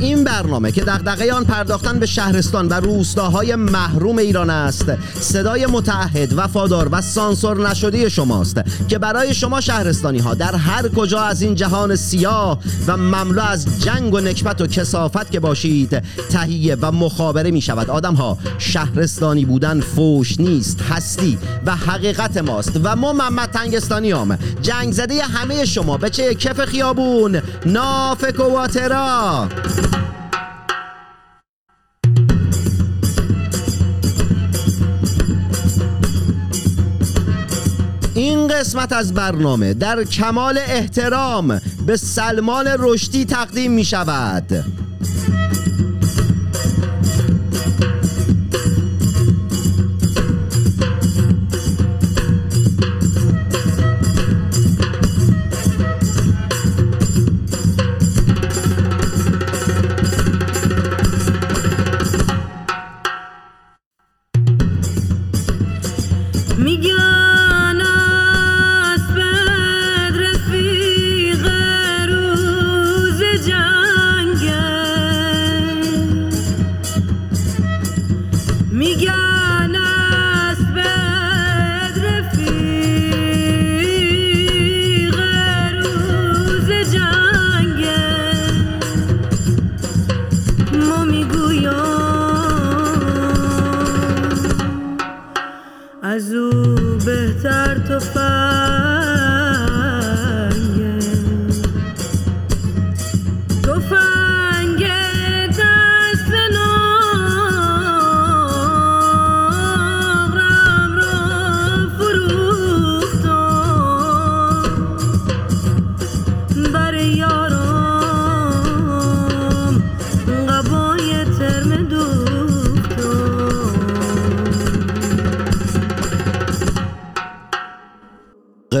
این برنامه که دغدغه آن پرداختن به شهرستان و روستاهای محروم ایران است صدای متعهد وفادار و سانسور نشده شماست که برای شما شهرستانی ها در هر کجا از این جهان سیاه و مملو از جنگ و نکبت و کسافت که باشید تهیه و مخابره می شود آدم ها شهرستانی بودن فوش نیست هستی و حقیقت ماست و ما محمد تنگستانی هم جنگ زده همه شما به چه کف خیابون؟ نافک و واترا قسمت از برنامه در کمال احترام به سلمان رشدی تقدیم می شود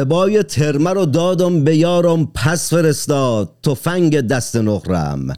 قبای ترمه رو دادم به یارم پس فرستاد. تفنگ دست نخرم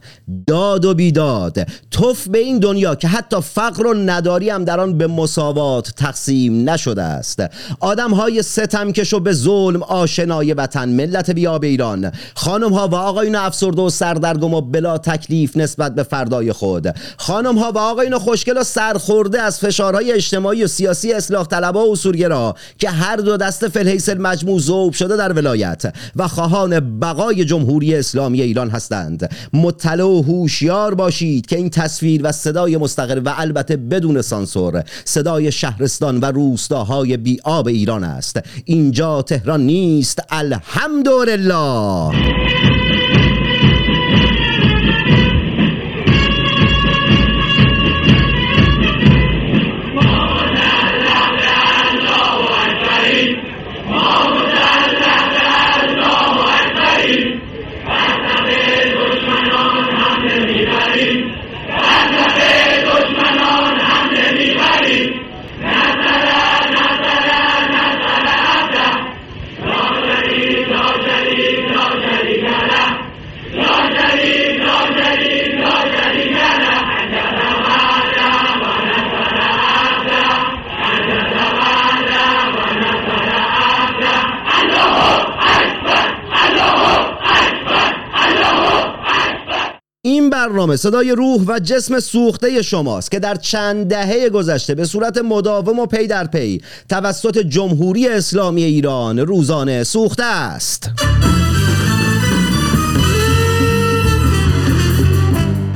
داد و بیداد. توف به این دنیا که حتی فقر و نداری هم در آن به مساوات تقسیم نشده است. آدم های ستمکش و به ظلم آشنای وطن ملت بیاب ایران. خانم ها و آقایون افسرده و سردرگم و بلا تکلیف نسبت به فردای خود. خانم ها و آقایون خوشگل و سرخورده از فشارهای اجتماعی و سیاسی اصلاح طلبها و اصولگرا که هر دو دست فلحیس مجموع ذوب شده در ولایت و خواهان بقای جمهوری اسلامی ایران هستند. مطلع و هوشیار باشید که این تصویر و صدای مستقر و البته بدون سانسور صدای شهرستان و روستاهای بی آب ایران است. اینجا تهران نیست. الحمدلله. برنامه صدای روح و جسم سوخته شماست که در چند دهه گذشته به صورت مداوم و پی در پی توسط جمهوری اسلامی ایران روزانه سوخته است.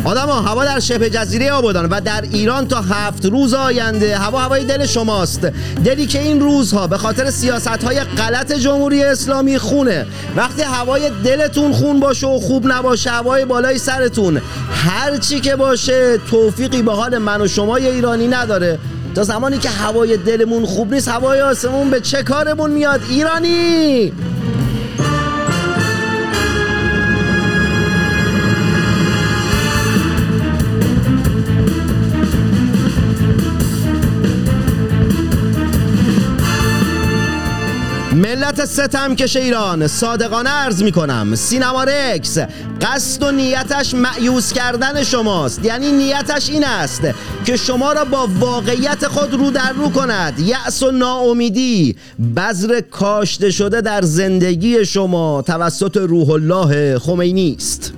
آدم هوا در شبه جزیره آبادان و در ایران تا هفت روز آینده هوا هوای دل شماست. دلی که این روزها به خاطر سیاست های غلط جمهوری اسلامی خونه. وقتی هوای دلتون خون باشه و خوب نباشه هوای بالای سرتون. هر چی که باشه توفیقی به حال من و شما ایرانی نداره. تا زمانی که هوای دلمون خوب نیست هوای آسمون به چه کارمون میاد؟ ایرانی! ملت ستم کش ایران. صادقانه عرض می کنم سینما رکس قصد و نیتش معیوز کردن شماست. یعنی نیتش این است که شما را با واقعیت خود رو در رو کند. یأس و ناامیدی بذر کاشته شده در زندگی شما توسط روح الله خمینی است.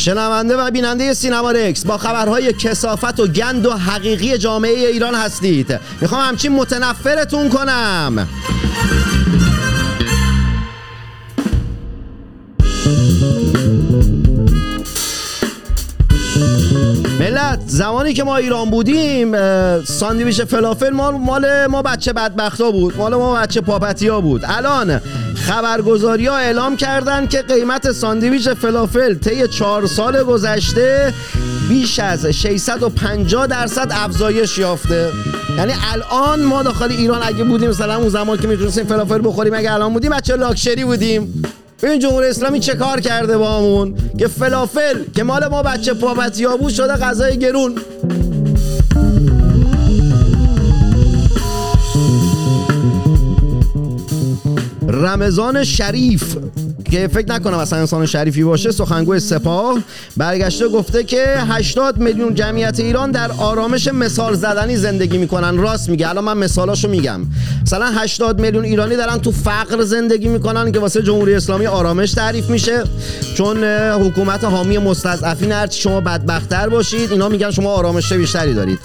شنونده و بیننده سینما رکس با خبرهای کسافت و گند و حقیقی جامعه ایران هستید. می‌خوام همچین متنفرتون کنم. زمانی که ما ایران بودیم ساندویچ فلافل مال مال ما بچه بدبختا بود. مال ما بچه پاپتیا بود. الان خبرگزاری ها اعلام کردن که قیمت ساندویچ فلافل طی چهار سال گذشته بیش از 650 درصد افزایش یافته. یعنی الان ما داخل ایران اگه بودیم مثلا اون زمان که می‌تونستیم فلافل بخوریم اگه الان بودیم بچه لاکشری بودیم. ببین جمهوری اسلامی چه کار کرده با همون که فلافل که مال ما بچه پابتیا بود شده غذای گرون. رمضان شریف. که فکر نکنم اصلا انسان شریفی باشه سخنگوی سپاه برگشته گفته که 80 میلیون جمعیت ایران در آرامش مثال زدنی زندگی می‌کنن. راست میگه. الان من مثالاشو میگم. مثلا 80 میلیون ایرانی دارن تو فقر زندگی می‌کنن که واسه جمهوری اسلامی آرامش تعریف میشه. چون حکومت حامی مستضعفین هرچی شما بدبختتر باشید. اینا میگن شما آرامش بیشتری دارید.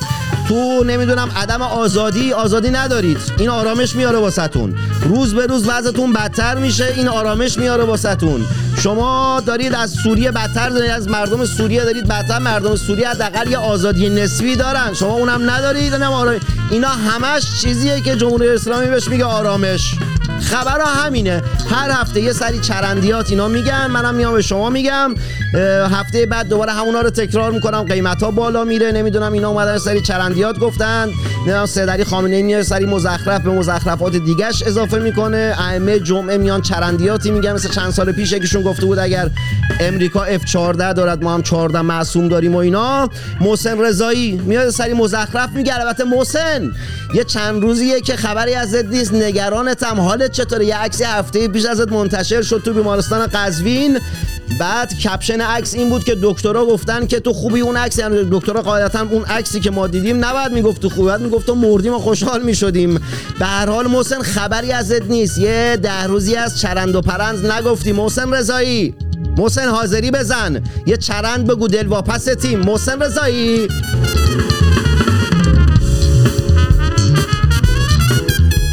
تو نمی‌دونم عدم آزادی آزادی ندارید. این آرامش میاره واسهتون. روز به روز وضعتون بدتر میشه این آرامش میاره واسهتون. شما دارید از سوریه بدتر دارید از مردم سوریه دارید بدتر. مردم سوریه حداقل یه آزادی نسبی دارن. شما اونم ندارید اینا همش چیزیه که جمهوری اسلامی بهش میگه آرامش. خبر همینه. هر هفته یه سری چرندیات اینا میگن. منم میام به شما میگم. هفته بعد دوباره همونا رو تکرار می‌کنم. قیمت ها بالا میره. نمی‌دونم اینا اومدن سری چرندیات گفتن. نمی‌دونم سیدری خامنه میاد سری مزخرف به مزخرفات دیگهش اضافه می‌کنه. ائمه جمعه میان چرندیاتی میگن. مثل چند سال پیش یکیشون گفته بود اگر امریکا F14 دارد ما هم 14 معصوم داریم و اینا. محسن رضایی میاد سری مزخرف میگه. البته محسن یه چند روزیه که خبری ازت نیست. نگرانتم حالت چطوره؟ یه عکسی هفته پیش ازت منتشر شد تو بیمارستان قزوین. بعد کپشن عکس این بود که دکترها گفتن که تو خوبی اون عکس. یعنی دکترها قاعدتا اون عکسی که ما دیدیم نباید می‌گفت تو خوبی. می‌گفت تو مردیم و خوشحال می‌شدیم. به هر حال محسن خبری ازت نیست. یه ده روزی از چرند و پرند نگفتی. محسن رضایی. محسن حاضری بزن. یه چرند بگو. دل واپس تیم. محسن رضایی.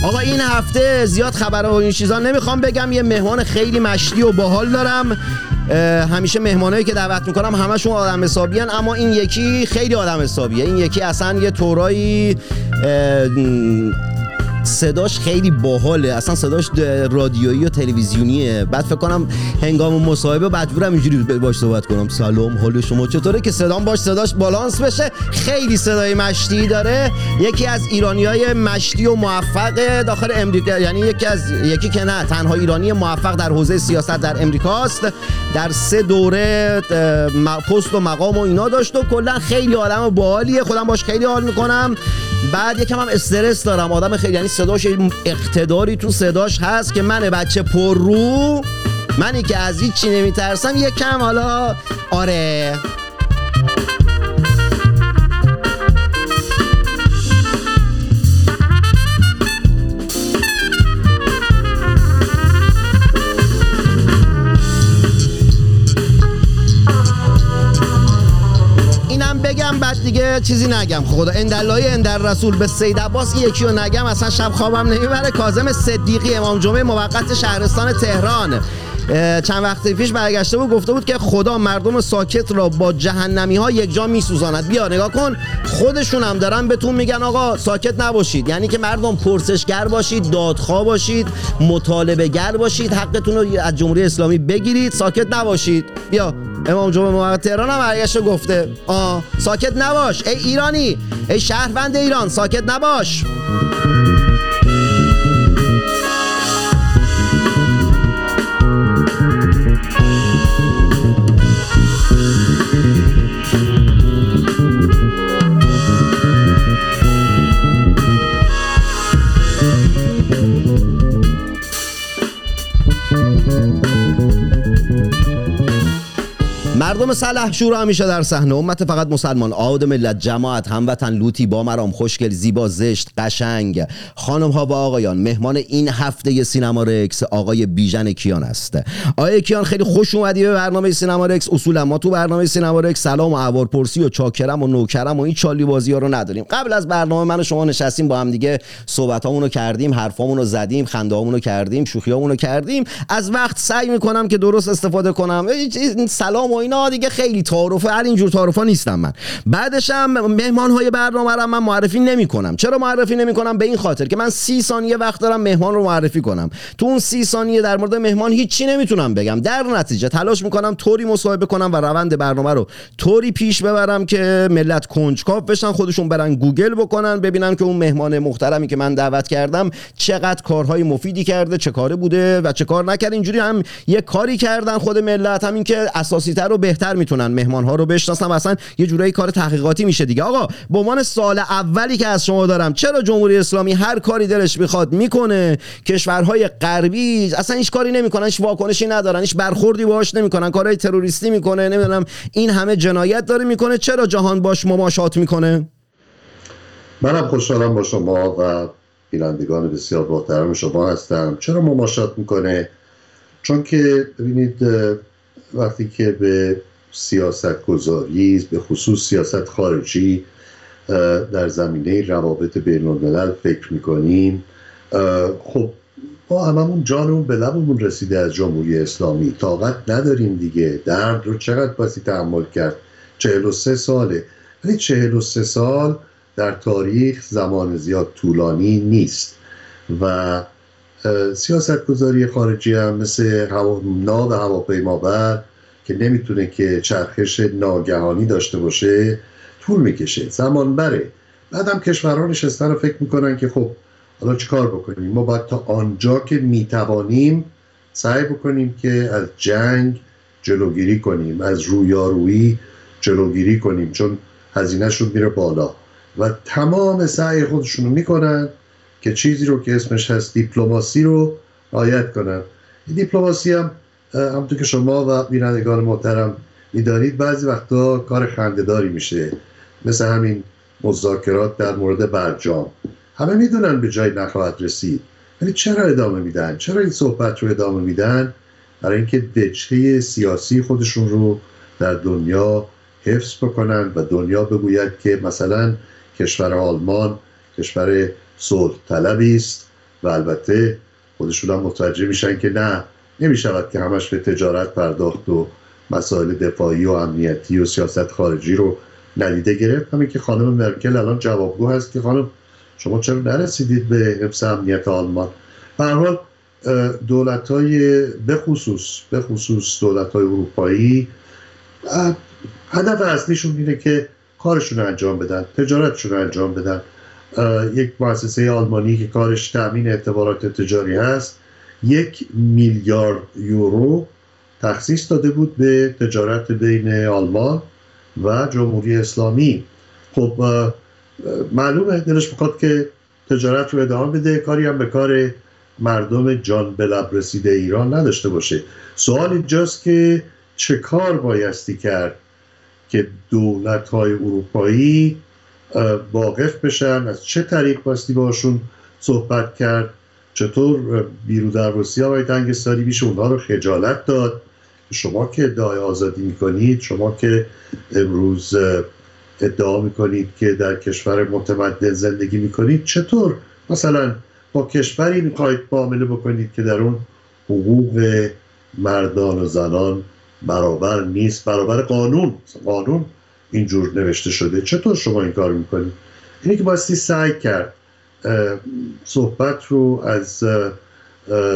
آقا این هفته زیاد خبر و این چیزا نمی‌خوام بگم. یه مهمان خیلی مشتی و باحال دارم. همیشه مهمانایی که دعوت می‌کنم همشون آدم حسابی اما این یکی خیلی آدم حسابیه. این یکی اصلا یه طورایی صداش خیلی باحاله. اصلا صداش رادیویی و تلویزیونیه. بعد فکر کنم هنگام مصاحبه مجبورم اینجوری باش صحبت کنم. سلام حال شما چطوره؟ که صدام باش صداش بالانس بشه. خیلی صدای مشتی داره. یکی از ایرانی های مشتی و موفق داخل امریکا یعنی یکی از یکی که نه تنها ایرانی موفق در حوزه سیاست در امریکاست. در سه دوره پست و مقام و اینا داشت و کلا خیلی آدم باحالیه. خودم باش خیلی حال می‌کنم. بعد یکم هم استرس دارم. آدم خیلی یعنی صداش اقتداری تو صداش هست که من بچه پر رو. منی که از هیچ چی نمیترسم. یکم حالا آره. چیزی نگم. خدا اندلای اندر رسول به سید عباس یکی رو نگم. اصلا شب خوابم نمی‌بره. کاظم صدیقی امام جمعه موقت شهرستان تهران. چند وقت پیش برگشته بود گفته بود که خدا مردم ساکت را با جهنمی ها یک جا میسوزاند. بیا نگاه کن. خودشون هم دارن بهتون میگن آقا ساکت نباشید. یعنی که مردم پرسشگر باشید دادخواه باشید مطالبه گر باشید حقتون رو از جمهوری اسلامی بگیرید. ساکت نباشید. بیا. امام جمعه موقت تهران هم برگشته گفته آه ساکت نباش ای ایرانی ای شهروند ایران ساکت نباش. مردم سلح شور همیشه در صحنه. امت فقط مسلمان. آد ملت جماعت هموطن لوتی با مرام خوشگل زیبا زشت قشنگ. خانم ها و آقایان مهمان این هفته سینما رکس آقای بیژن کیان است. آقای کیان خیلی خوش اومدی به برنامه سینما رکس. اصولا ما تو برنامه سینما رکس سلام و احوال پرسی و چاکرم و نوکرم و این چالی بازی ها رو نداریم. قبل از برنامه من و شما نشستیم با هم دیگه صحبت رو کردیم حرفامون رو زدیم خنده کردیم شوخی رو کردیم. از وقت سعی می‌کنم که درست استفاده کنم. سلام و اینا خیلی تعارفه هر اینجور تعارفا نیستم من. بعدش هم مهمان های برنامه رو من معرفی نمی کنم چرا معرفی نمی کنم به این خاطر که من سی ثانیه وقت دارم مهمان رو معرفی کنم. تو اون سی ثانیه در مورد مهمان هیچی نمی‌تونم بگم. در نتیجه تلاش می‌کنم طوری مصاحبه کنم و روند برنامه رو طوری پیش ببرم که ملت کنجکاو بشن خودشون برن گوگل بکنن ببینن که اون مهمان محترمی که من دعوت کردم چقدر کارهای مفیدی کرده چه کاره بوده و چه کار نکرد. اینجوری هم یه کاری کردن خود ملت همین که اساسی تر و بهتر می‌تونن مهمان ها رو بشناسن و اصلا یه جورایی کار تحقیقاتی میشه دیگه. آقا به عنوان سال اولی که از شما دارم چرا جمهوری اسلامی هر کاری دلش می‌خواد می‌کنه؟ کشورهای غربی اصلا هیچ کاری نمی‌کنن هیچ واکنشی ندارن هیچ برخوردی باهاش نمی‌کنن کارهای تروریستی می‌کنه نمی‌دونم این همه جنایت داره می‌کنه. چرا جهان باش مماشات می‌کنه؟ منم خوشحالم با شما و بینندگان بسیار محترم شما هستم. چرا مماشات می‌کنه؟ چون که ببینید وقتی که به سیاست گذاری به خصوص سیاست خارجی در زمینه روابط بین الملل فکر می‌کنیم. خب ما هممون جانمون به لبمون رسیده از جمهوری اسلامی. طاقت نداریم دیگه. درد رو چقدر باسی تحمل کرد؟ 43 ساله. ولی 43 سال در تاریخ زمان زیاد طولانی نیست. و سیاست گذاری خارجی هم مثل ناو هواپیمابر که نمی‌تونه که چرخش ناگهانی داشته باشه طول می‌کشه زمان بره. بعدم کشورها نشستن رو فکر می‌کنن که خب حالا کار بکنیم؟ ما باید تا آنجا که می‌توانیم سعی بکنیم که از جنگ جلوگیری کنیم از رویارویی جلوگیری کنیم چون هزینهشون میره بالا. و تمام سعی خودشون رو می‌کنن که چیزی رو که اسمش هست دیپلماسی رو رعایت کنن. این هم همونطور که شما و بینندگان محترم می‌دانید بعضی وقتا کار خندهداری میشه. مثل همین مذاکرات در مورد برجام. همه می‌دونن به جای نخواهد رسید. ولی چرا ادامه میدن؟ چرا این صحبت رو ادامه میدن؟ برای اینکه دچه سیاسی خودشون رو در دنیا حفظ بکنن و دنیا بگوید که مثلا کشور آلمان کشور صلح طلبی است و البته خودشون هم متوجه میشن که نه نمی شود که همش به تجارت پرداخت و مسائل دفاعی و امنیتی و سیاست خارجی رو ندیده گرفت. همین که خانم مرکل الان جوابگو هست که خانم شما چرا نرسیدید به حفظ امنیت آلمان؟ به حال دولت های بخصوص بخصوص دولت های اروپایی هدف اصلیشون اینه که کارشون رو انجام بدن تجارتشون رو انجام بدن. یک مؤسسه آلمانی که کارش تامین اعتبارات تجاری هست یک میلیارد یورو تخصیص داده بود به تجارت بین آلمان و جمهوری اسلامی. خب معلومه دلش می‌خواد که تجارت رو ادامه بده کاری هم به کار مردم جان به لب رسیده ایران نداشته باشه. سوال اینجاست که چه کار بایستی کرد که دولت های اروپایی واقف بشن؟ از چه طریق باستی باشون صحبت کرد؟ چطور بیرو در روسیه های تنگستانی میشه؟ اونها رو خجالت داد. شما که ادعای آزادی می‌کنید شما که امروز ادعا می‌کنید که در کشور متمدن زندگی می‌کنید چطور؟ مثلا با کشوری می‌خواید معامله بکنید که در اون حقوق مردان و زنان برابر نیست برابر قانون. قانون اینجور نوشته شده. چطور شما این کار می‌کنید؟ اینه که باستی سعی کرد. صحبت رو از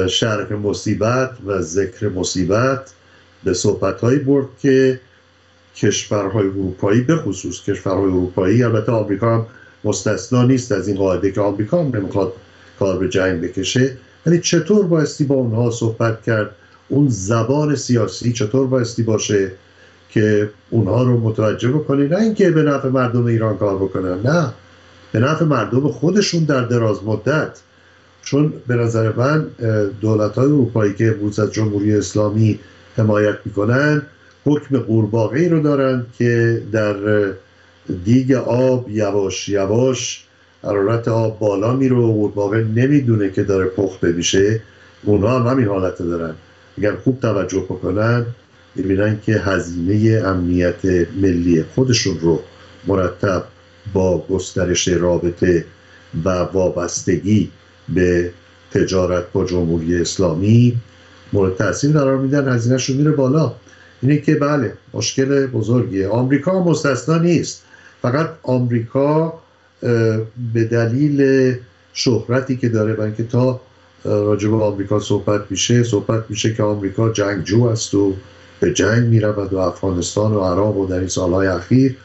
شرح مصیبت و ذکر مصیبت به صحبت هایی برد که کشورهای اروپایی به خصوص کشورهای اروپایی البته آمریکا هم مستثنا نیست از این قاعده که آمریکا هم نمی‌خواد کار به جنگ بکشه. ولی چطور بایستی با اونها صحبت کرد؟ اون زبان سیاسی چطور بایستی باشه که اونها رو متوجه بکنه نه اینکه به نفع مردم ایران کار بکنن نه. به نفع مردم خودشون در دراز مدت. چون به نظر من دولت های اروپایی که امروز از جمهوری اسلامی حمایت می‌کنن حکم قورباغه رو دارن که در دیگ آب یواش یواش حرارت آب بالا میره و قورباغه نمی‌دونه که داره پخته میشه اونها هم همین حالت دارن. اگر خوب توجه بکنن می‌بینن که هزینه امنیت ملی خودشون رو مرتب با گسترش رابطه و وابستگی به تجارت با جمهوری اسلامی مورد تاثیر قرار میدن هزینهش میره بالا. اینه که بله مشکل بزرگیه. آمریکا مستثنا نیست. فقط آمریکا به دلیل شهرتی که داره و که تا راجب آمریکا صحبت میشه صحبت میشه که آمریکا جنگجو است و به جنگ می‌رود و افغانستان و عراق و در این سالهای اخیر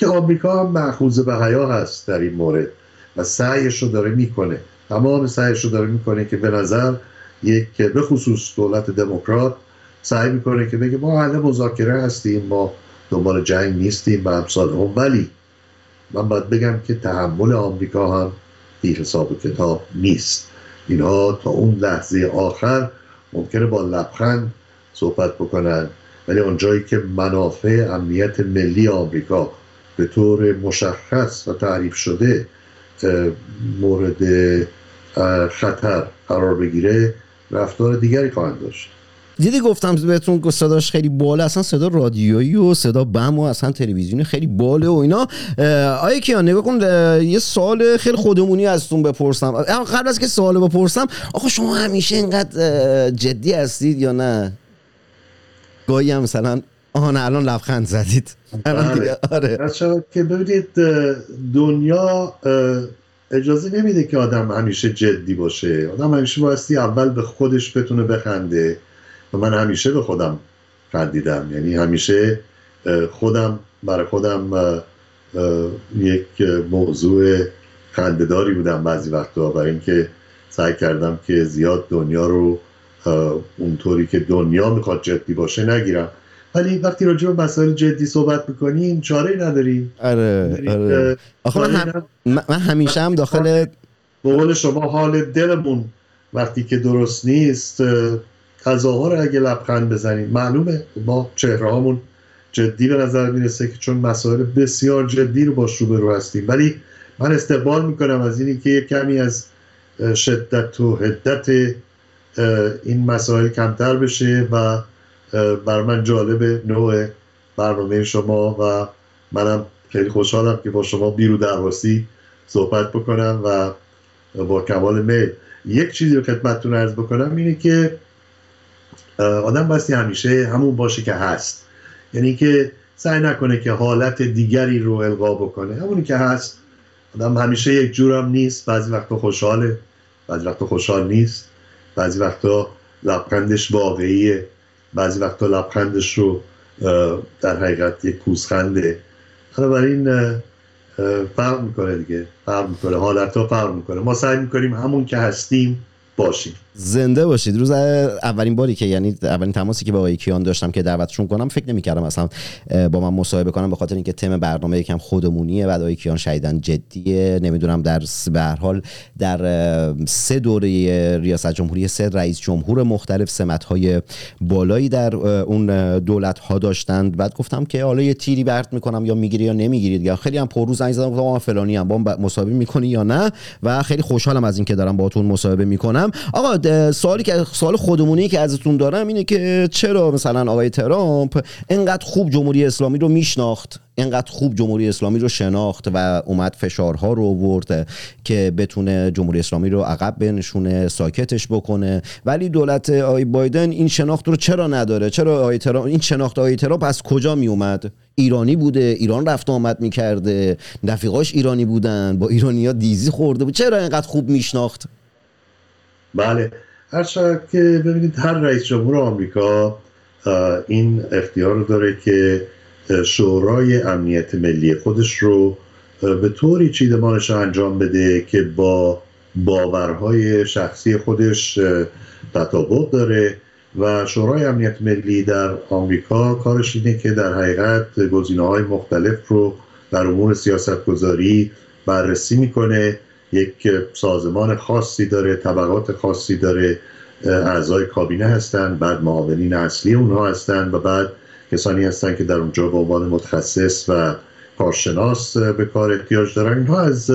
که آمریکا هم محفوظ به حیا هست در این مورد و سعیش رو داره می‌کنه. تمام سعیش رو داره می‌کنه که به نظر یک به خصوص دولت دموکرات سعی می‌کنه که بگه ما اهل مذاکره هستیم ما دنبال جنگ نیستیم به امثال هم. ولی من باید بگم که تحمل آمریکا هم بی حساب کتاب نیست. اینها تا اون لحظه آخر ممکنه با لبخند صحبت بکنن ولی اونجایی که منافع امنیت ملی آمریکا به طور مشخص و تعریف شده مورد خطر قرار بگیره رفتار دیگری خواهند داشت. دیدی گفتم بهتون صداش خیلی بالا اصلا صدا رادیویی و صدا بم و اصلا تلویزیونی خیلی باله و اینا. آیا کیان نگاه کن یه سال خیلی خودمونی ازتون بپرسم. قبل از که سوال بپرسم آخه شما همیشه اینقدر جدی هستید یا نه؟ گاهی هم مثلا آهان الان لبخند زدید. بله. آره. که ببینید دنیا اجازه نمیده که آدم همیشه جدی باشه. آدم همیشه بایستی اول به خودش بتونه بخنده و من همیشه به خودم خندیدم. یعنی همیشه خودم برای خودم یک موضوع خندهداری بودم بعضی وقتا برای اینکه سعی کردم که زیاد دنیا رو اونطوری که دنیا می‌خواد جدی باشه نگیرم. ولی وقتی راجع به مسائل جدی صحبت می‌کنیم چاره نداریم. آره آره. آخه من, من همیشه هم داخل به قول شما حال دلمون وقتی که درست نیست غذاها رو اگه لبخند بزنیم معلومه ما چهره هامون جدی به نظر می‌رسه که چون مسائل بسیار جدی رو باش روبرو هستیم. ولی من استقبال می‌کنم از اینی که کمی از شدت و حدت این مسائل کمتر بشه و بر من جالب نوع برنامه شما و منم خیلی خوشحالم که با شما بیرو درواسی صحبت بکنم و با کمال میل. یک چیزی رو خدمتتون ارز بکنم اینه که آدم باستی همیشه همون باشه که هست. یعنی که سعی نکنه که حالت دیگری رو القا بکنه. همونی که هست آدم همیشه یک جورم نیست. بعضی وقتا خوشحاله بعضی وقتا خوشحال نیست. بعضی وقتا لبخندش واقعیه. بعضی وقتا لبخندش رو در حقیقت یک کوسخنده بنابراین فرق می‌کنه دیگه فرق می‌کنه حالت ها فرق می‌کنه. ما سعی می‌کنیم همون که هستیم باشیم. زنده باشید. روز اولین باری که یعنی اولین تماسی که با آقای کیان داشتم که دعوتشون کنم فکر نمی‌کردم اصلا با من مصاحبه کنم به خاطر اینکه تم برنامه یکم خودمونیه. بعد آقای کیان شهیدن جدیه. نمی‌دونم در به هر حال در سه دوره ریاست جمهوری سه رئیس جمهور مختلف سمت های بالایی در اون دولت ها داشتند. بعد گفتم که حالا یه تیری برد می‌کنم یا می‌گیری یا نمی‌گیرید. یا خیلی هم پرروز زنگ زدم گفتم فلانی هم با مصاحبه می‌کنی یا نه؟ و خیلی خوشحالم از اینکه دارم باهاتون مصاحبه می‌کنم. بکنم آقا سوالی که سوال خودمونی که ازتون دارم اینه که چرا مثلا آقای ترامپ اینقدر خوب جمهوری اسلامی رو میشناخت اینقدر خوب جمهوری اسلامی رو شناخت و اومد فشارها رو آورد که بتونه جمهوری اسلامی رو عقب بنشونه ساکتش بکنه. ولی دولت آی بایدن این شناخت رو چرا نداره؟ چرا آی این شناخت آی ترامپ از کجا می اومد ایرانی بوده ایران رفت آمد می‌کرده. رفیقاش ایرانی بودن با ایرانیا دیزی خورده بود. چرا اینقدر خوب میشناخت؟ بله. هر که ببینید هر رئیس جمهور آمریکا این اختیار رو داره که شورای امنیت ملی خودش رو به طوری چیدمانش انجام بده که با باورهای شخصی خودش تطابق داره و شورای امنیت ملی در آمریکا کارش اینه که در حقیقت گزینه های مختلف رو در امور سیاست گذاری بررسی می‌کنه. یک سازمان خاصی داره طبقات خاصی داره اعضای کابینه هستند بعد معاونین اصلی اونها هستند و بعد کسانی هستند که در اونجا به عنوان متخصص و کارشناس به کار احتیاج دارن. اینها از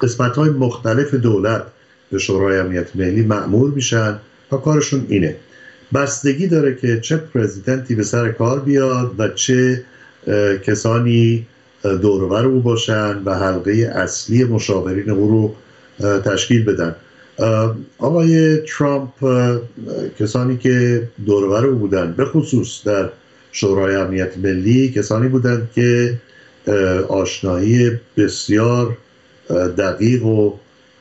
قسمت های مختلف دولت به شورای امنیت ملی معمول میشن و کارشون اینه. بستگی داره که چه پرزیدنتی به سر کار بیاد و چه کسانی دورور او باشن و حلقه اصلی مشاورین او رو تشکیل بدن. آقای ترامپ کسانی که دورور او بودن به خصوص در شورای امنیت ملی کسانی بودند که آشنایی بسیار دقیق و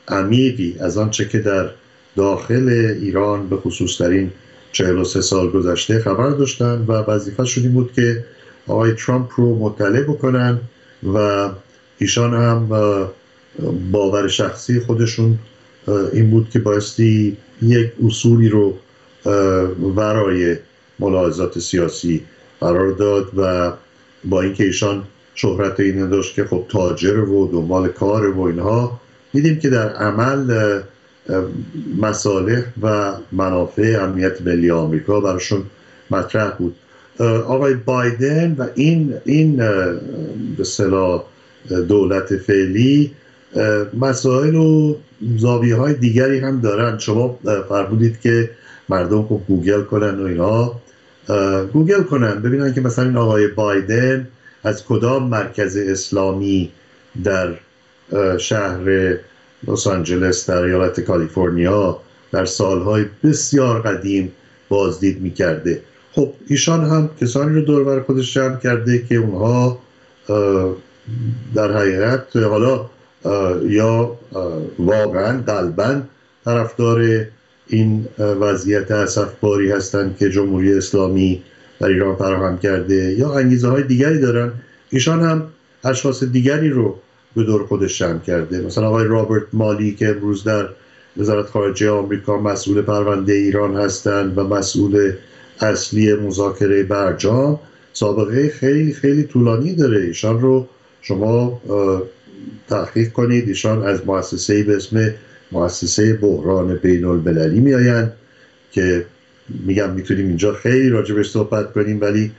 عمیقی از آنچه که در داخل ایران به خصوص در این 43 سال گذشته خبر داشتن و وظیفه این بود که آقای ترامپ رو مطلع بکنن و ایشان هم باور شخصی خودشون این بود که بایستی یک اصولی رو ورای ملاحظات سیاسی قرار داد و با اینکه ایشان شهرت این داشت که خب تاجر و دنبال کار و اینها دیدیم که در عمل مصالح و منافع امنیت ملی آمریکا براشون مطرح بود. آقای بایدن و این این به دولت فعلی مسائل و زاویه های دیگری هم دارن. شما فرمودید که مردم خب گوگل کنن و اینها گوگل کنن. ببینن که مثلا این آقای بایدن از کدام مرکز اسلامی در شهر لس آنجلس در ایالت کالیفرنیا در سالهای بسیار قدیم بازدید می‌کرده. خب ایشان هم کسانی رو دور بر خودش جمع کرده که اونها در حقیقت حالا یا واقعا قلبا طرفدار این وضعیت اصفباری هستند که جمهوری اسلامی در ایران فراهم کرده یا انگیزه های دیگری دارن. ایشان هم اشخاص دیگری رو به دور خودش جمع کرده. مثلا آقای رابرت مالی که امروز در وزارت خارجه آمریکا مسئول پرونده ایران هستند و مسئول اصلی مذاکره برجام سابقه خیلی خیلی طولانی داره. ایشان رو شما تحقیق کنید. ایشان از مؤسسه به اسم مؤسسه بحران بین المللی میآیند که میگم می‌تونیم اینجا خیلی راجبش صحبت کنیم ولی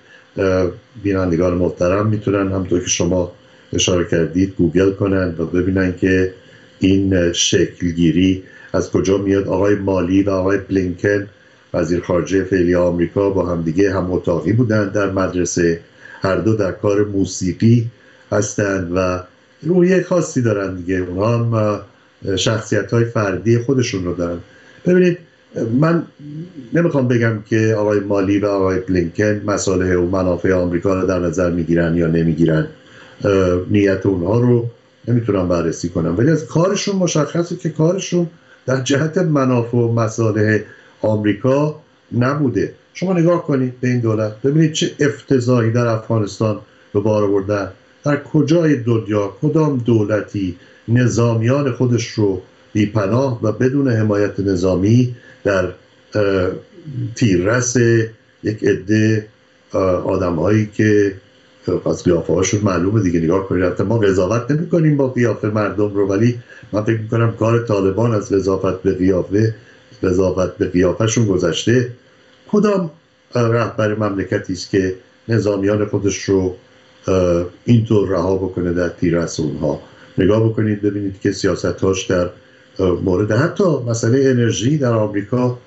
بینندگان محترم می‌تونن همطور که شما اشاره کردید گوگل کنن و ببینن که این شکلگیری از کجا میاد. آقای مالی و آقای بلینکن وزیر خارجه فعلی آمریکا با همدیگه هم اتاقی بودند در مدرسه. هر دو در کار موسیقی هستند و رویه خاصی دارن دیگه. اونها هم شخصیت های فردی خودشون رو دارن. ببینید من نمی‌خوام بگم که آقای مالی و آقای بلینکن مساله و منافع آمریکا رو در نظر می‌گیرن یا نمی‌گیرن. نیت اونها رو نمی‌تونم بررسی کنم. ولی از کارشون مشخصه که کارشون در جهت منافع و مصالح آمریکا نبوده. شما نگاه کنید به این دولت ببینید چه افتضاحی در افغانستان به بار آوردن در کجای دنیا کدام دولتی نظامیان خودش رو بی پناه و بدون حمایت نظامی در تیررس یک عده آدمهایی که از قیافه هاشون معلومه دیگه. نگاه کنید ما قضاوت نمی کنیم با قیافه مردم رو ولی من فکر می‌کنم کار طالبان از قضاوت به قیافه قضاوت به قیافهشون گذشته کدام رهبر مملکتی است که نظامیان خودش رو اینطور رها بکنه در تیررس اونها؟ نگاه بکنید ببینید که سیاستاش در مورد حتی مسئله انرژی در آمریکا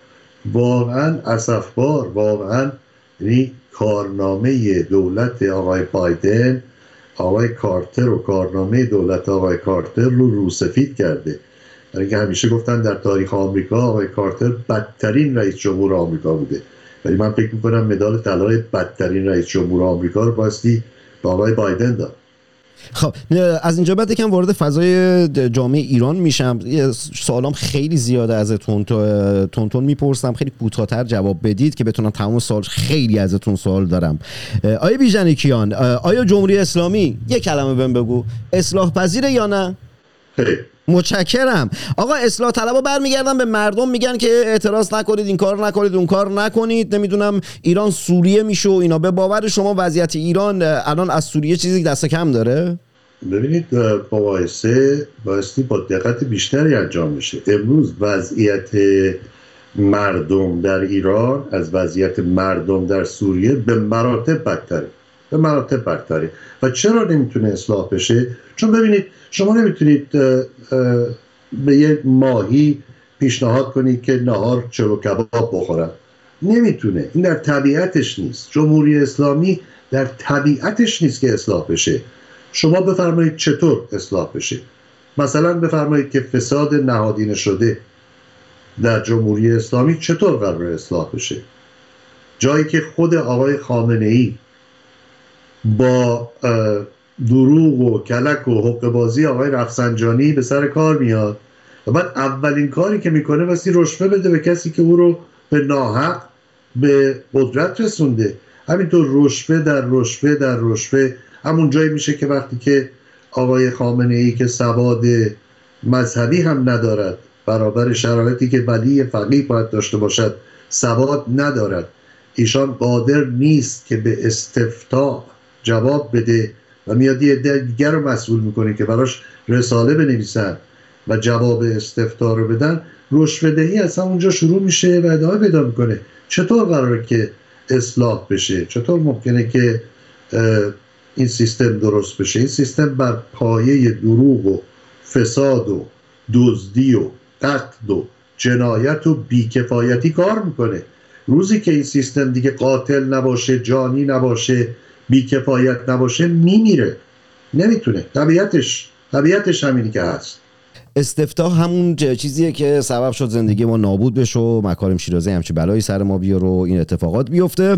واقعا اصفبار واقعا یعنی کارنامه دولت آقای بایدن آقای کارتر و کارنامه دولت آقای کارتر رو روسفید کرده. برای اینکه همیشه گفتن در تاریخ آمریکا آقای کارتر بدترین رئیس جمهور آمریکا بوده. ولی من فکر می‌کنم مدال طلای بدترین رئیس جمهور آمریکا رو باستی به آقای بایدن داد. خب از اینجا بعد یکم وارد فضای جامعه ایران میشم. سوالام خیلی زیاده ازتون تون تون می‌پرسم. خیلی کوتاهتر جواب بدید که بتونم تمام سال خیلی ازتون سوال دارم. آیا بیژنیکیان آیا جمهوری اسلامی یه کلمه بهم بگو. اصلاح پذیره یا نه؟ متشکرم. آقا اصلاح طلبا برمیگردن به مردم میگن که اعتراض نکنید این کار نکنید اون کار نکنید. نمی‌دونم ایران سوریه میشه و اینا. به باور شما وضعیت ایران الان از سوریه چیزی دست کم داره؟ ببینید مقایسه بایستی با دقت بیشتری انجام میشه امروز وضعیت مردم در ایران از وضعیت مردم در سوریه به مراتب بدتره. به مراتب بدتره و چرا نمی‌تونه اصلاح بشه؟ چون ببینید شما نمی‌تونید به یک ماهی پیشنهاد کنید که نهار چلو کباب بخورن. نمی‌تونه. این در طبیعتش نیست. جمهوری اسلامی در طبیعتش نیست که اصلاح بشه. شما بفرمایید چطور اصلاح بشه. مثلا بفرمایید که فساد نهادینه شده در جمهوری اسلامی چطور قرار اصلاح بشه؟ جایی که خود آقای خامنه ای با دروغ و کلک و حق بازی آقای رفسنجانی به سر کار میاد. و بعد اولین کاری که می‌کنه واسه رشوه بده به کسی که او رو به ناحق به قدرت رسونده. همینطور رشوه در رشوه در رشوه. همون جایی میشه که وقتی که آقای خامنه ای که سواد مذهبی هم ندارد برابر شرایطی که ولی فقیه باید داشته باشد سواد ندارد. ایشان قادر نیست که به استفتاح جواب بده و میاد یه دیگر رو مسئول می‌کنه که براش رساله بنویسن و جواب استفتار رو بدن. رشوهدهی از اونجا شروع میشه و ادامه پیدا می‌کنه. چطور قراره که اصلاح بشه؟ چطور ممکنه که این سیستم درست بشه؟ این سیستم بر پایه دروغ و فساد و دزدی و قتل و جنایت و بیکفایتی کار می‌کنه. روزی که این سیستم دیگه قاتل نباشه جانی نباشه بیکفایت نباشه میمیره. نمی‌تونه. طبیعتش طبیعتش همینی که هست. استفتاح همون چیزیه که سبب شد زندگی ما نابود بشه و مکارم شیرازی همچی بلایی سر ما بیاره و این اتفاقات بیفته.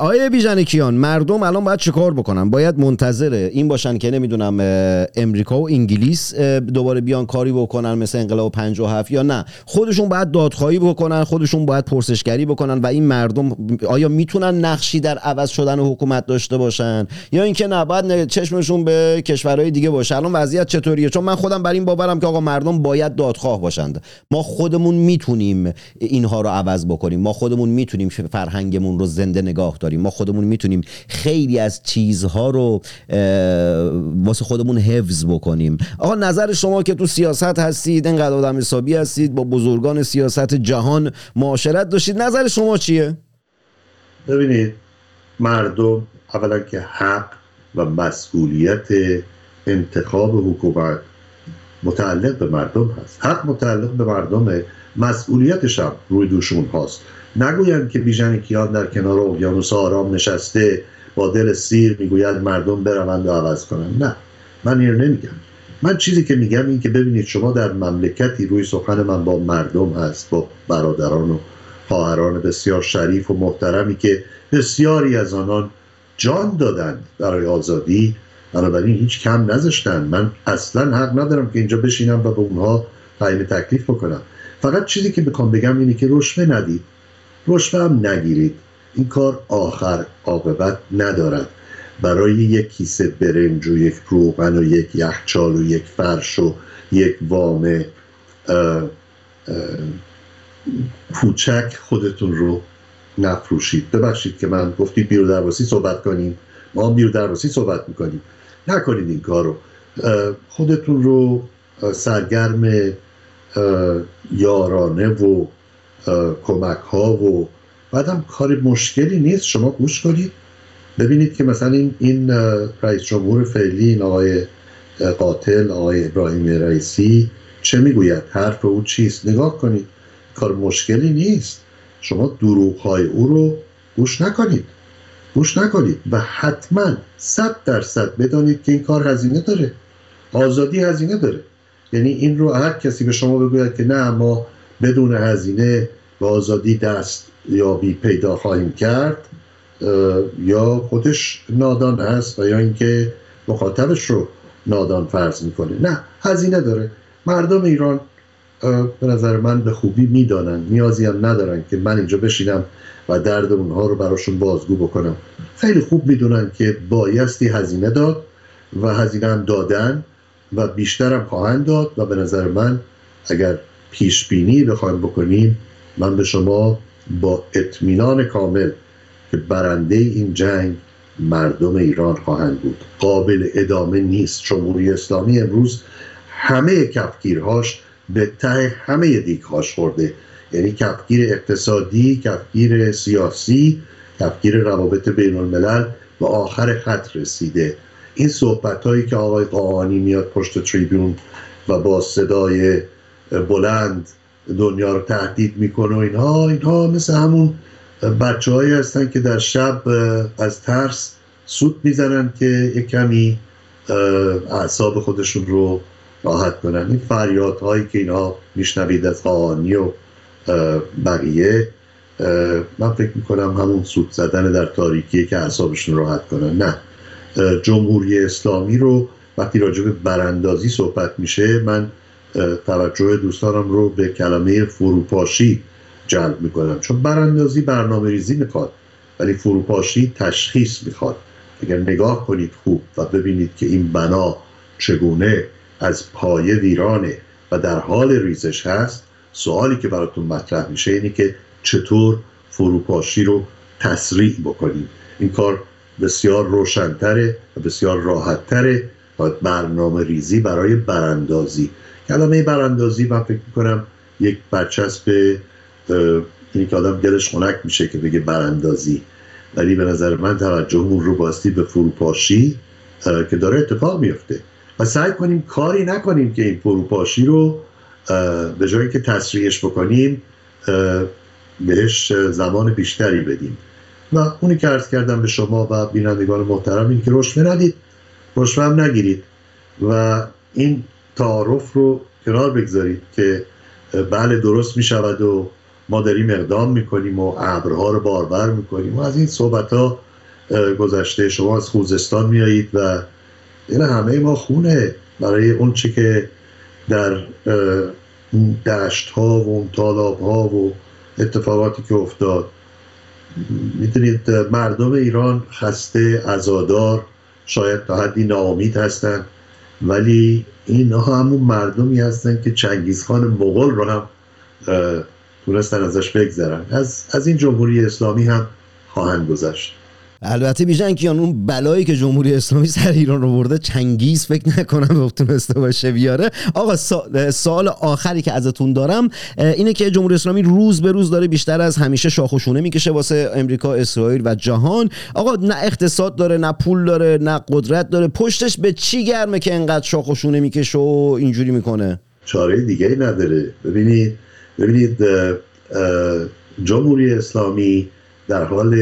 آیه بیژن کیان مردم الان باید چیکار بکنن؟ باید منتظر این باشن که نمی‌دونم امریکا و انگلیس دوباره بیان کاری بکنن مثل انقلاب 57 یا نه. خودشون باید دادخواهی بکنن خودشون باید پرسشگری بکنن و این مردم آیا می‌تونن نقشی در عوض شدن حکومت داشته باشن؟ یا اینکه نه باید چشمشون به کشورهای دیگه باشه. الان وضعیت چطوریه؟ چون من خودم بر این باورم آقا مردم باید دادخواه باشند. ما خودمون می‌تونیم اینها رو عوض بکنیم. ما خودمون می‌تونیم فرهنگمون رو زنده نگاه داریم. ما خودمون می‌تونیم خیلی از چیزها رو واسه خودمون حفظ بکنیم. آقا نظر شما که تو سیاست هستید اینقدر آدم حسابی هستید با بزرگان سیاست جهان معاشرت داشتید نظر شما چیه؟ ببینید مردم اولا که حق و مسئولیت انتخاب حکومت متعلق به مردم هست. حق متعلق به مردمه مسئولیتش هم روی دوشون هاست. نگویند که بیژن کیان در کنار اقیانوس آرام نشسته با دل سیر می‌گوید مردم بروند و عوض کنن نه من این نمیگم. من چیزی که میگم این که ببینید شما در مملکتی روی سخن من با مردم هست با برادران و خواهران بسیار شریف و محترمی که بسیاری از آنان جان دادند برای آزادی بنابراین هیچ کم نذاشتن. من اصلا حق ندارم که اینجا بشینم و به اونها تعیین تکلیف بکنم. فقط چیزی که می‌خوام بگم اینه که رشوه ندید. رشوه هم نگیرید. این کار آخر عاقبت ندارد. برای یک کیسه برنج و یک روغن و یک یخچال و یک فرش و یک وام کوچک خودتون رو نفروشید. ببخشید که من گفتید بیرو درواسی صحبت کنیم. ما بیرو درواسی صحبت می‌کنیم. نکنید این کارو. خودتون رو سرگرم یارانه و کمک ها و بعدم کار مشکلی نیست. شما گوش کنید. ببینید که مثلا این, این رئیس جمهور فعلی این آقای قاتل آقای ابراهیم رئیسی چه می‌گوید؟ حرف او چیست؟ نگاه کنید. کار مشکلی نیست. شما دروغ های او رو گوش نکنید. گوش نکنید و حتما صد درصد بدانید که این کار هزینه داره. آزادی هزینه داره. یعنی این رو هر کسی به شما بگوید که نه ما بدون هزینه و آزادی دست یا بی پیدا خواهیم کرد یا خودش نادان هست و یا اینکه مخاطبش رو نادان فرض می‌کنه. نه هزینه داره. مردم ایران به نظر من به خوبی می‌دانن. نیازی هم ندارن که من اینجا بشینم و درد اونها رو براشون بازگو بکنم. خیلی خوب می‌دونن که بایستی هزینه داد و هزینه هم دادن و بیشتر هم خواهند داد و به نظر من اگر پیش بینی بخوایم بکنیم من به شما با اطمینان کامل که برنده این جنگ مردم ایران خواهند بود. قابل ادامه نیست. جمهوری اسلامی امروز همه کفگیرهاش به ته همه دیگهاش خورده. یعنی کفگیر اقتصادی کفگیر سیاسی کفگیر روابط بین الملل و آخر خط رسیده. این صحبت هایی که آقای قاهانی میاد پشت تریبیون و با صدای بلند دنیا رو تهدید می‌کنه و اینها اینها مثل همون بچه هایی هستن که در شب از ترس سود می‌زنن که یک کمی اعصاب خودشون رو راحت کنن. این فریاد هایی که اینها میشنوید از قاهانی و بقیه من فکر می‌کنم همون سود زدن در تاریکیه که اعصابشون راحت کنن. نه. جمهوری اسلامی رو وقتی راجع به براندازی صحبت میشه من توجه دوستانم رو به کلمه فروپاشی جلب می‌کنم. چون براندازی برنامه ریزی می‌خواد ولی فروپاشی تشخیص می‌خواد. اگر نگاه کنید خوب و ببینید که این بنا چگونه از پایه ویرانه و در حال ریزش هست سوالی که براتون مطرح میشه اینه که چطور فروپاشی رو تسریع بکنیم. این کار بسیار روشنتره و بسیار راحتتره و برنامه ریزی برای براندازی. کلمه براندازی من فکر می‌کنم یک برچسب اینی که آدم گلش خنک میشه که بگه براندازی. ولی به نظر من توجهمون رو باستی به فروپاشی که داره اتفاق میفته و سعی کنیم کاری نکنیم که این فروپاشی رو به جایی که تسریعش بکنیم بهش زمان بیشتری بدیم. و اونی که ارز کردم به شما و بینندگان محترم این که رشوه ندید. رشوه هم نگیرید. و این تعارف رو کنار بگذارید که بله درست می شود و ما داریم اقدام می‌کنیم و ابرها رو باربر می‌کنیم و از این صحبت ها گذشته شما از خوزستان میایید و دل همه ما خونه برای اون چی که در دشت ها و اون تالاب ها و اتفاقاتی که افتاد. می‌دونید مردم ایران خسته ازادار شاید تا حدی ناامید هستند ولی این همون مردمی هستن که چنگیزخان مغول رو هم تونستن ازش بگذرن. از, از این جمهوری اسلامی هم خواهند گذشت. البته بیژن کیان اون بلایی که جمهوری اسلامی سر ایران رو برده چنگیز فکر نکنم تونسته باشه بیاره. آقا سوال آخری که ازتون دارم اینه که جمهوری اسلامی روز به روز داره بیشتر از همیشه شاخوشونه می‌کشه واسه امریکا اسرائیل و جهان. آقا نه اقتصاد داره نه پول داره نه قدرت داره. پشتش به چی گرمه که انقدر شاخوشونه می‌کشه و اینجوری می‌کنه؟ چاره دیگه نداره. ببینید ببینید جمهوری اسلامی در حال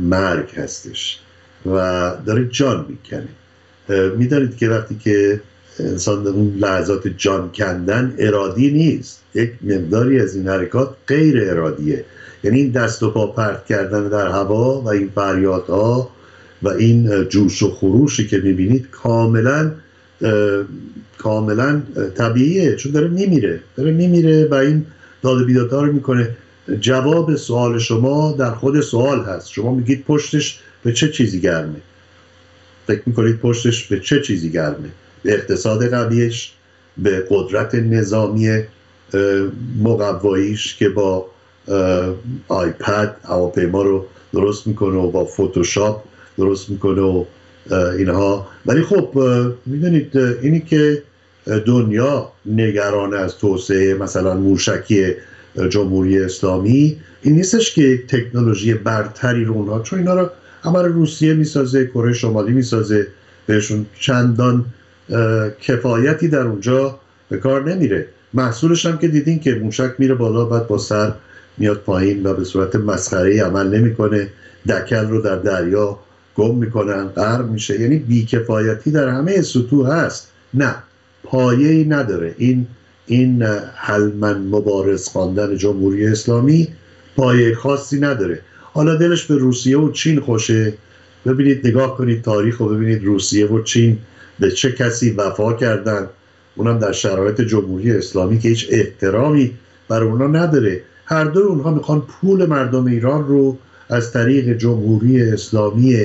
مرگ هستش و داره جان می‌کنه. می‌دانید که وقتی که انسان اون لحظات جان کندن ارادی نیست. یک مقداری از این حرکات غیر ارادیه. یعنی این دست و پا پرت کردن در هوا و این فریادها و این جوش و خروشی که می‌بینید کاملا کاملا طبیعیه. چون داره میمیره. داره میمیره و این داد بیدادها رو می‌کنه. جواب سوال شما در خود سوال هست. شما میگید پشتش به چه چیزی گرمه؟ فکر می‌کنید پشتش به چه چیزی گرمه؟ به اقتصاد قویش به قدرت نظامی مقواییش که با آیپد هواپیما رو درست می‌کنه و با فوتوشاپ درست می‌کنه و اینها. ولی خب می‌دونید اینی که دنیا نگران از توسعه مثلا موشکی جمهوری اسلامی. این نیستش که تکنولوژی برتری رو اونها چون اینا رو عمل روسیه می‌سازه کره شمالی می‌سازه بهشون چندان کفایتی در اونجا به کار نمیره. محصولش هم که دیدین که موشک میره بالا بعد با سر میاد پایین و به صورت مسخره عمل نمی‌کنه. دکل رو در دریا گم می‌کنن غرق میشه. یعنی بیکفایتی در همه سطوح هست. نه پایه ای نداره. این این حلمن مبارز خواندن جمهوری اسلامی پایه خاصی نداره. حالا دلش به روسیه و چین خوشه. ببینید نگاه کنید تاریخ و ببینید. روسیه و چین به چه کسی وفا کردن؟ اونم در شرایط جمهوری اسلامی که هیچ احترامی بر اونا نداره. هر دو اونها می‌خوان پول مردم ایران رو از طریق جمهوری اسلامی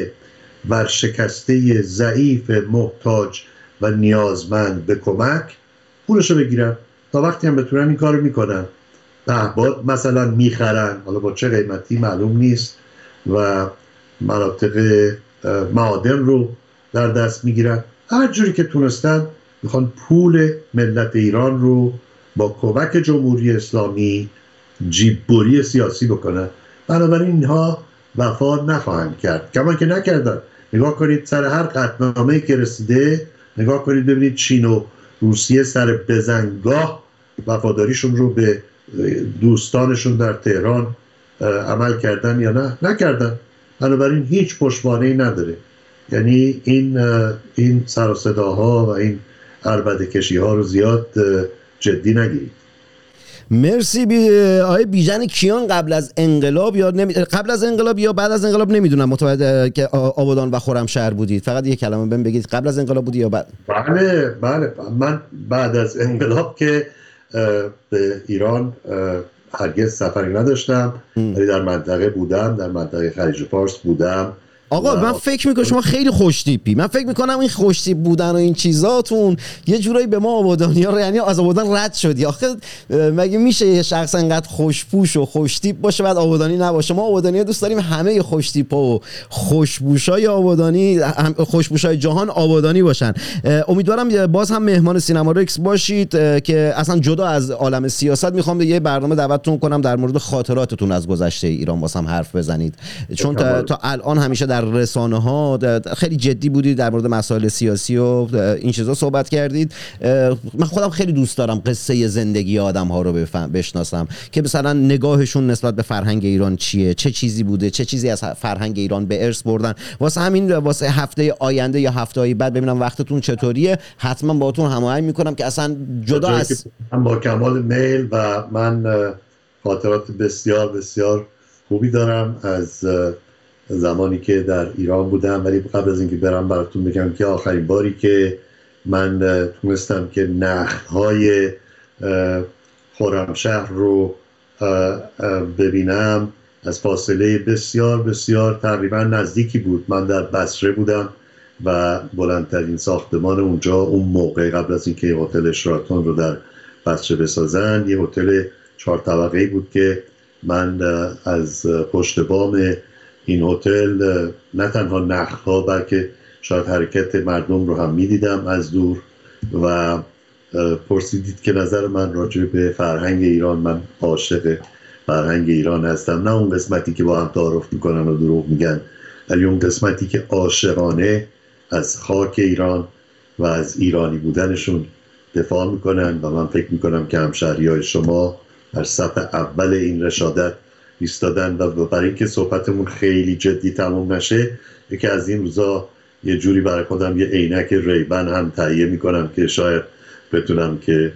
ورشکسته ضعیف محتاج و نیازمند به کمک پولش رو بگیرن. تا وقتی هم بتونن این کار می‌کنن. پهباد مثلا می‌خرن حالا با چه قیمتی معلوم نیست و مناطق معادن رو در دست می‌گیرن. هر جوری که تونستن می‌خوان پول ملت ایران رو با کمک جمهوری اسلامی جیببری سیاسی بکنن. بنابراین اینها وفا نخواهند کرد. کما که نکردن. نگاه کنید سر هر قطنامه که رسیده نگاه کنید ببینید چین و روسیه سر بزنگاه وفاداریشون رو به دوستانشون در تهران عمل کردن یا نه نکردن. بنابراین هیچ پشتوانه نداره. یعنی این این سر و صداها و این عربده کشی ها رو زیاد جدی نگیرید. مرسی بی آقای بیژن کیان قبل از انقلاب یا نمی... قبل از انقلاب یا بعد از انقلاب نمی‌دونم متوجه که آبادان و خرمشهر بودید. فقط یه کلمه بهم بگید. قبل از انقلاب بودی یا بعد؟ بله بله. من بعد از انقلاب که به ایران هرگز سفری نداشتم. ولی در منطقه بودم در منطقه خلیج فارس بودم. آقا من فکر می‌کنم شما خیلی خوشتیپی. من فکر می‌کنم این خوشتیپ بودن و این چیزاتون یه جورایی به ما آبادانی ها یعنی از آبادان رد شدی آخه مگه میشه یه شخص انقدر خوشپوش و خوشتیپ باشه بعد آبادانی نباشه؟ ما آبادانی دوست داریم همه خوشتیپ و خوشبوش های آبادانی خوشبوش های جهان آبادانی باشن. امیدوارم باز هم مهمان سینما رکس باشید که اصلا جدا از عالم سیاست می‌خوام یه برنامه دعوتتون کنم در مورد خاطراتتون از گذشته ایران واسم حرف بزنید. چون تا, تا الان همیشه در رسانه ها خیلی جدی بودید در مورد مسائل سیاسی و این چیزا صحبت کردید. من خودم خیلی دوست دارم قصه زندگی آدم ها رو بشناسم که مثلا نگاهشون نسبت به فرهنگ ایران چیه؟ چه چیزی بوده؟ چه چیزی از فرهنگ ایران به ارث بردن؟ واسه همین واسه هفته آینده یا هفته های بعد ببینم وقتتون چطوریه حتما باهاتون هماهنگ می‌کنم که اصلا جدا از با کمال میل و من خاطرات بسیار بسیار خوبی دارم. از زمانی که در ایران بودم ولی قبل از اینکه برم براتون بگم که آخرین باری که من تونستم که های خرمشهر رو ببینم از فاصله بسیار بسیار تقریبا نزدیکی بود. من در بسره بودم و بلندترین ساختمان اونجا اون موقع قبل از اینکه هتل شراتون رو در بسره بسازن یه هتل چهار طبقه بود که من از پشت بام این هتل نه تنها نخها بلکه شاید حرکت مردم رو هم می‌دیدم از دور و پرسیدید که نظر من راجع به فرهنگ ایران من عاشق فرهنگ ایران هستم. نه اون قسمتی که با هم تعارف می‌کنن و دروغ میگن ولی اون قسمتی که عاشقانه از خاک ایران و از ایرانی بودنشون دفاع می‌کنن و من فکر می‌کنم که همشهری های شما در صف اول این رشادت ایستادن و برای اینکه صحبتمون خیلی جدی تموم نشه یکی از این روزا یه جوری برای خودم یه عینک ریبن هم تهیه می‌کنم که شاید بتونم که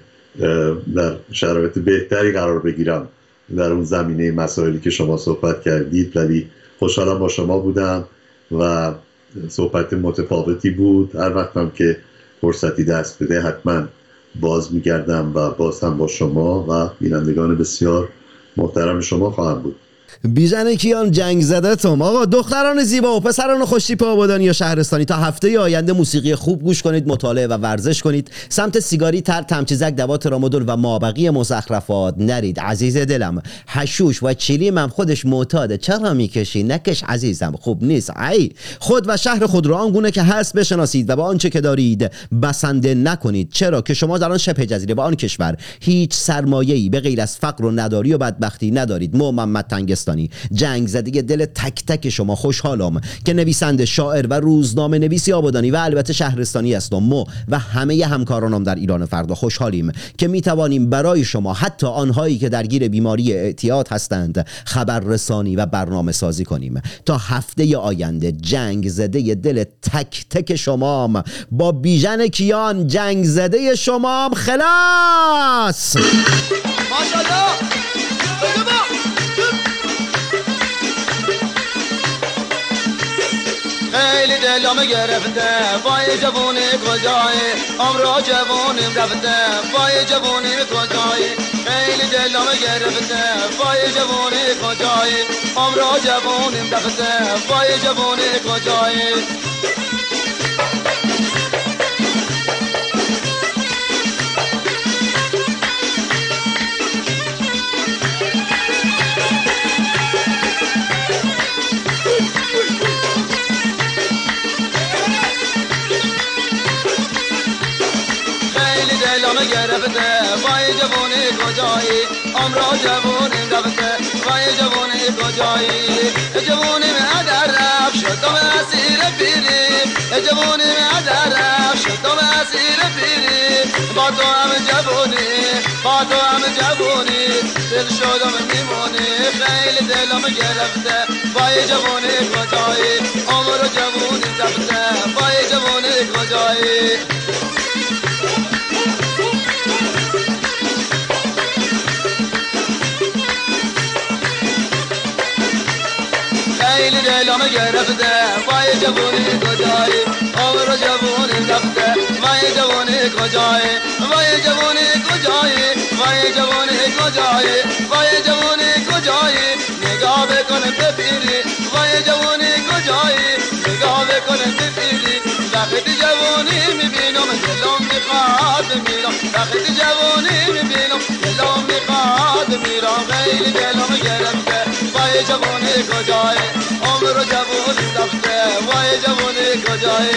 در شرایط بهتری قرار بگیرم در اون زمینه مسائلی که شما صحبت کردید. ولی خوشحالم با شما بودم و صحبت متفاوتی بود. هر وقتم که فرصتی دست بده حتما باز میگردم و باز هم با شما و بینندگان بسیار محترم شما خواهم بود. بیژن کیان جنگ زده توم آقا دختران زیبا و پسران خوشتیپ آبادانی یا شهرستانی. تا هفته آینده موسیقی خوب گوش کنید مطالعه و ورزش کنید. سمت سیگاری تر تمچیزک دوات رامدول و مابقی مزخرفات نرید. عزیز دلم حشوش و چلیم هم خودش معتاده. چرا می‌کشی؟ نکش عزیزم. خوب نیست. ای خود و شهر خود را آنگونه که هست بشناسید و با آنچه که دارید بسنده نکنید. چرا که شما در آن شبه جزیره و آن کشور هیچ سرمایه‌ای به غیر از فقر و نداری و بدبختی ندارید. محمد تنگ فرنگستانی جنگ زده دل تک تک شما خوشحالم که نویسنده شاعر و روزنامه نویسی آبادانی و البته شهرستانی هستم مو و همه همکارانم در ایران فردا خوشحالیم که می توانیم برای شما حتی آنهایی که درگیر بیماری اعتیاد هستند خبررسانی و برنامه سازی کنیم. تا هفته آینده جنگ زده دل تک تک شمام. با بیژن کیان جنگ زده شمام. خلاص! خیلی دلم گرفته. وای جوونی کجایی؟ عمر جوونیم رفته. وای جوونی کجایی؟ خیلی دلم گرفته. وای جوونی کجایی؟ عمر جوونیم رفته. وای جوونی کجایی؟ وای جوونی کجایی عمر جوونی رفته وای جوونی کجایی جوونی در رفت شدم اسیر پیریم جوونی در رفت شدم اسیر پیریم با تو هم جوونی با تو هم جوونی دل شدم میمونی خیلی دلم گرفته. وای جوونی کجایی عمر جوونی رفته وای جوونی کجایی گرفته وای جوونی کجایی؟ عمر جوونی رفته وای جوونی کجایی؟ وای جوونی کجایی؟ وای جوونی کجایی؟ وای جوونی کجایی؟ نگاه بکن ببینی وای جوونی کجایی؟ نگاه بکن ببینی وقتی جوونی می‌بینم دلم می‌خواد میرم. وقتی جوونی می‌بینم دلم می‌خواد میرم. خیلی دلم گرفته. وای جوان کجای عمر جوان رفته وای جوان کجای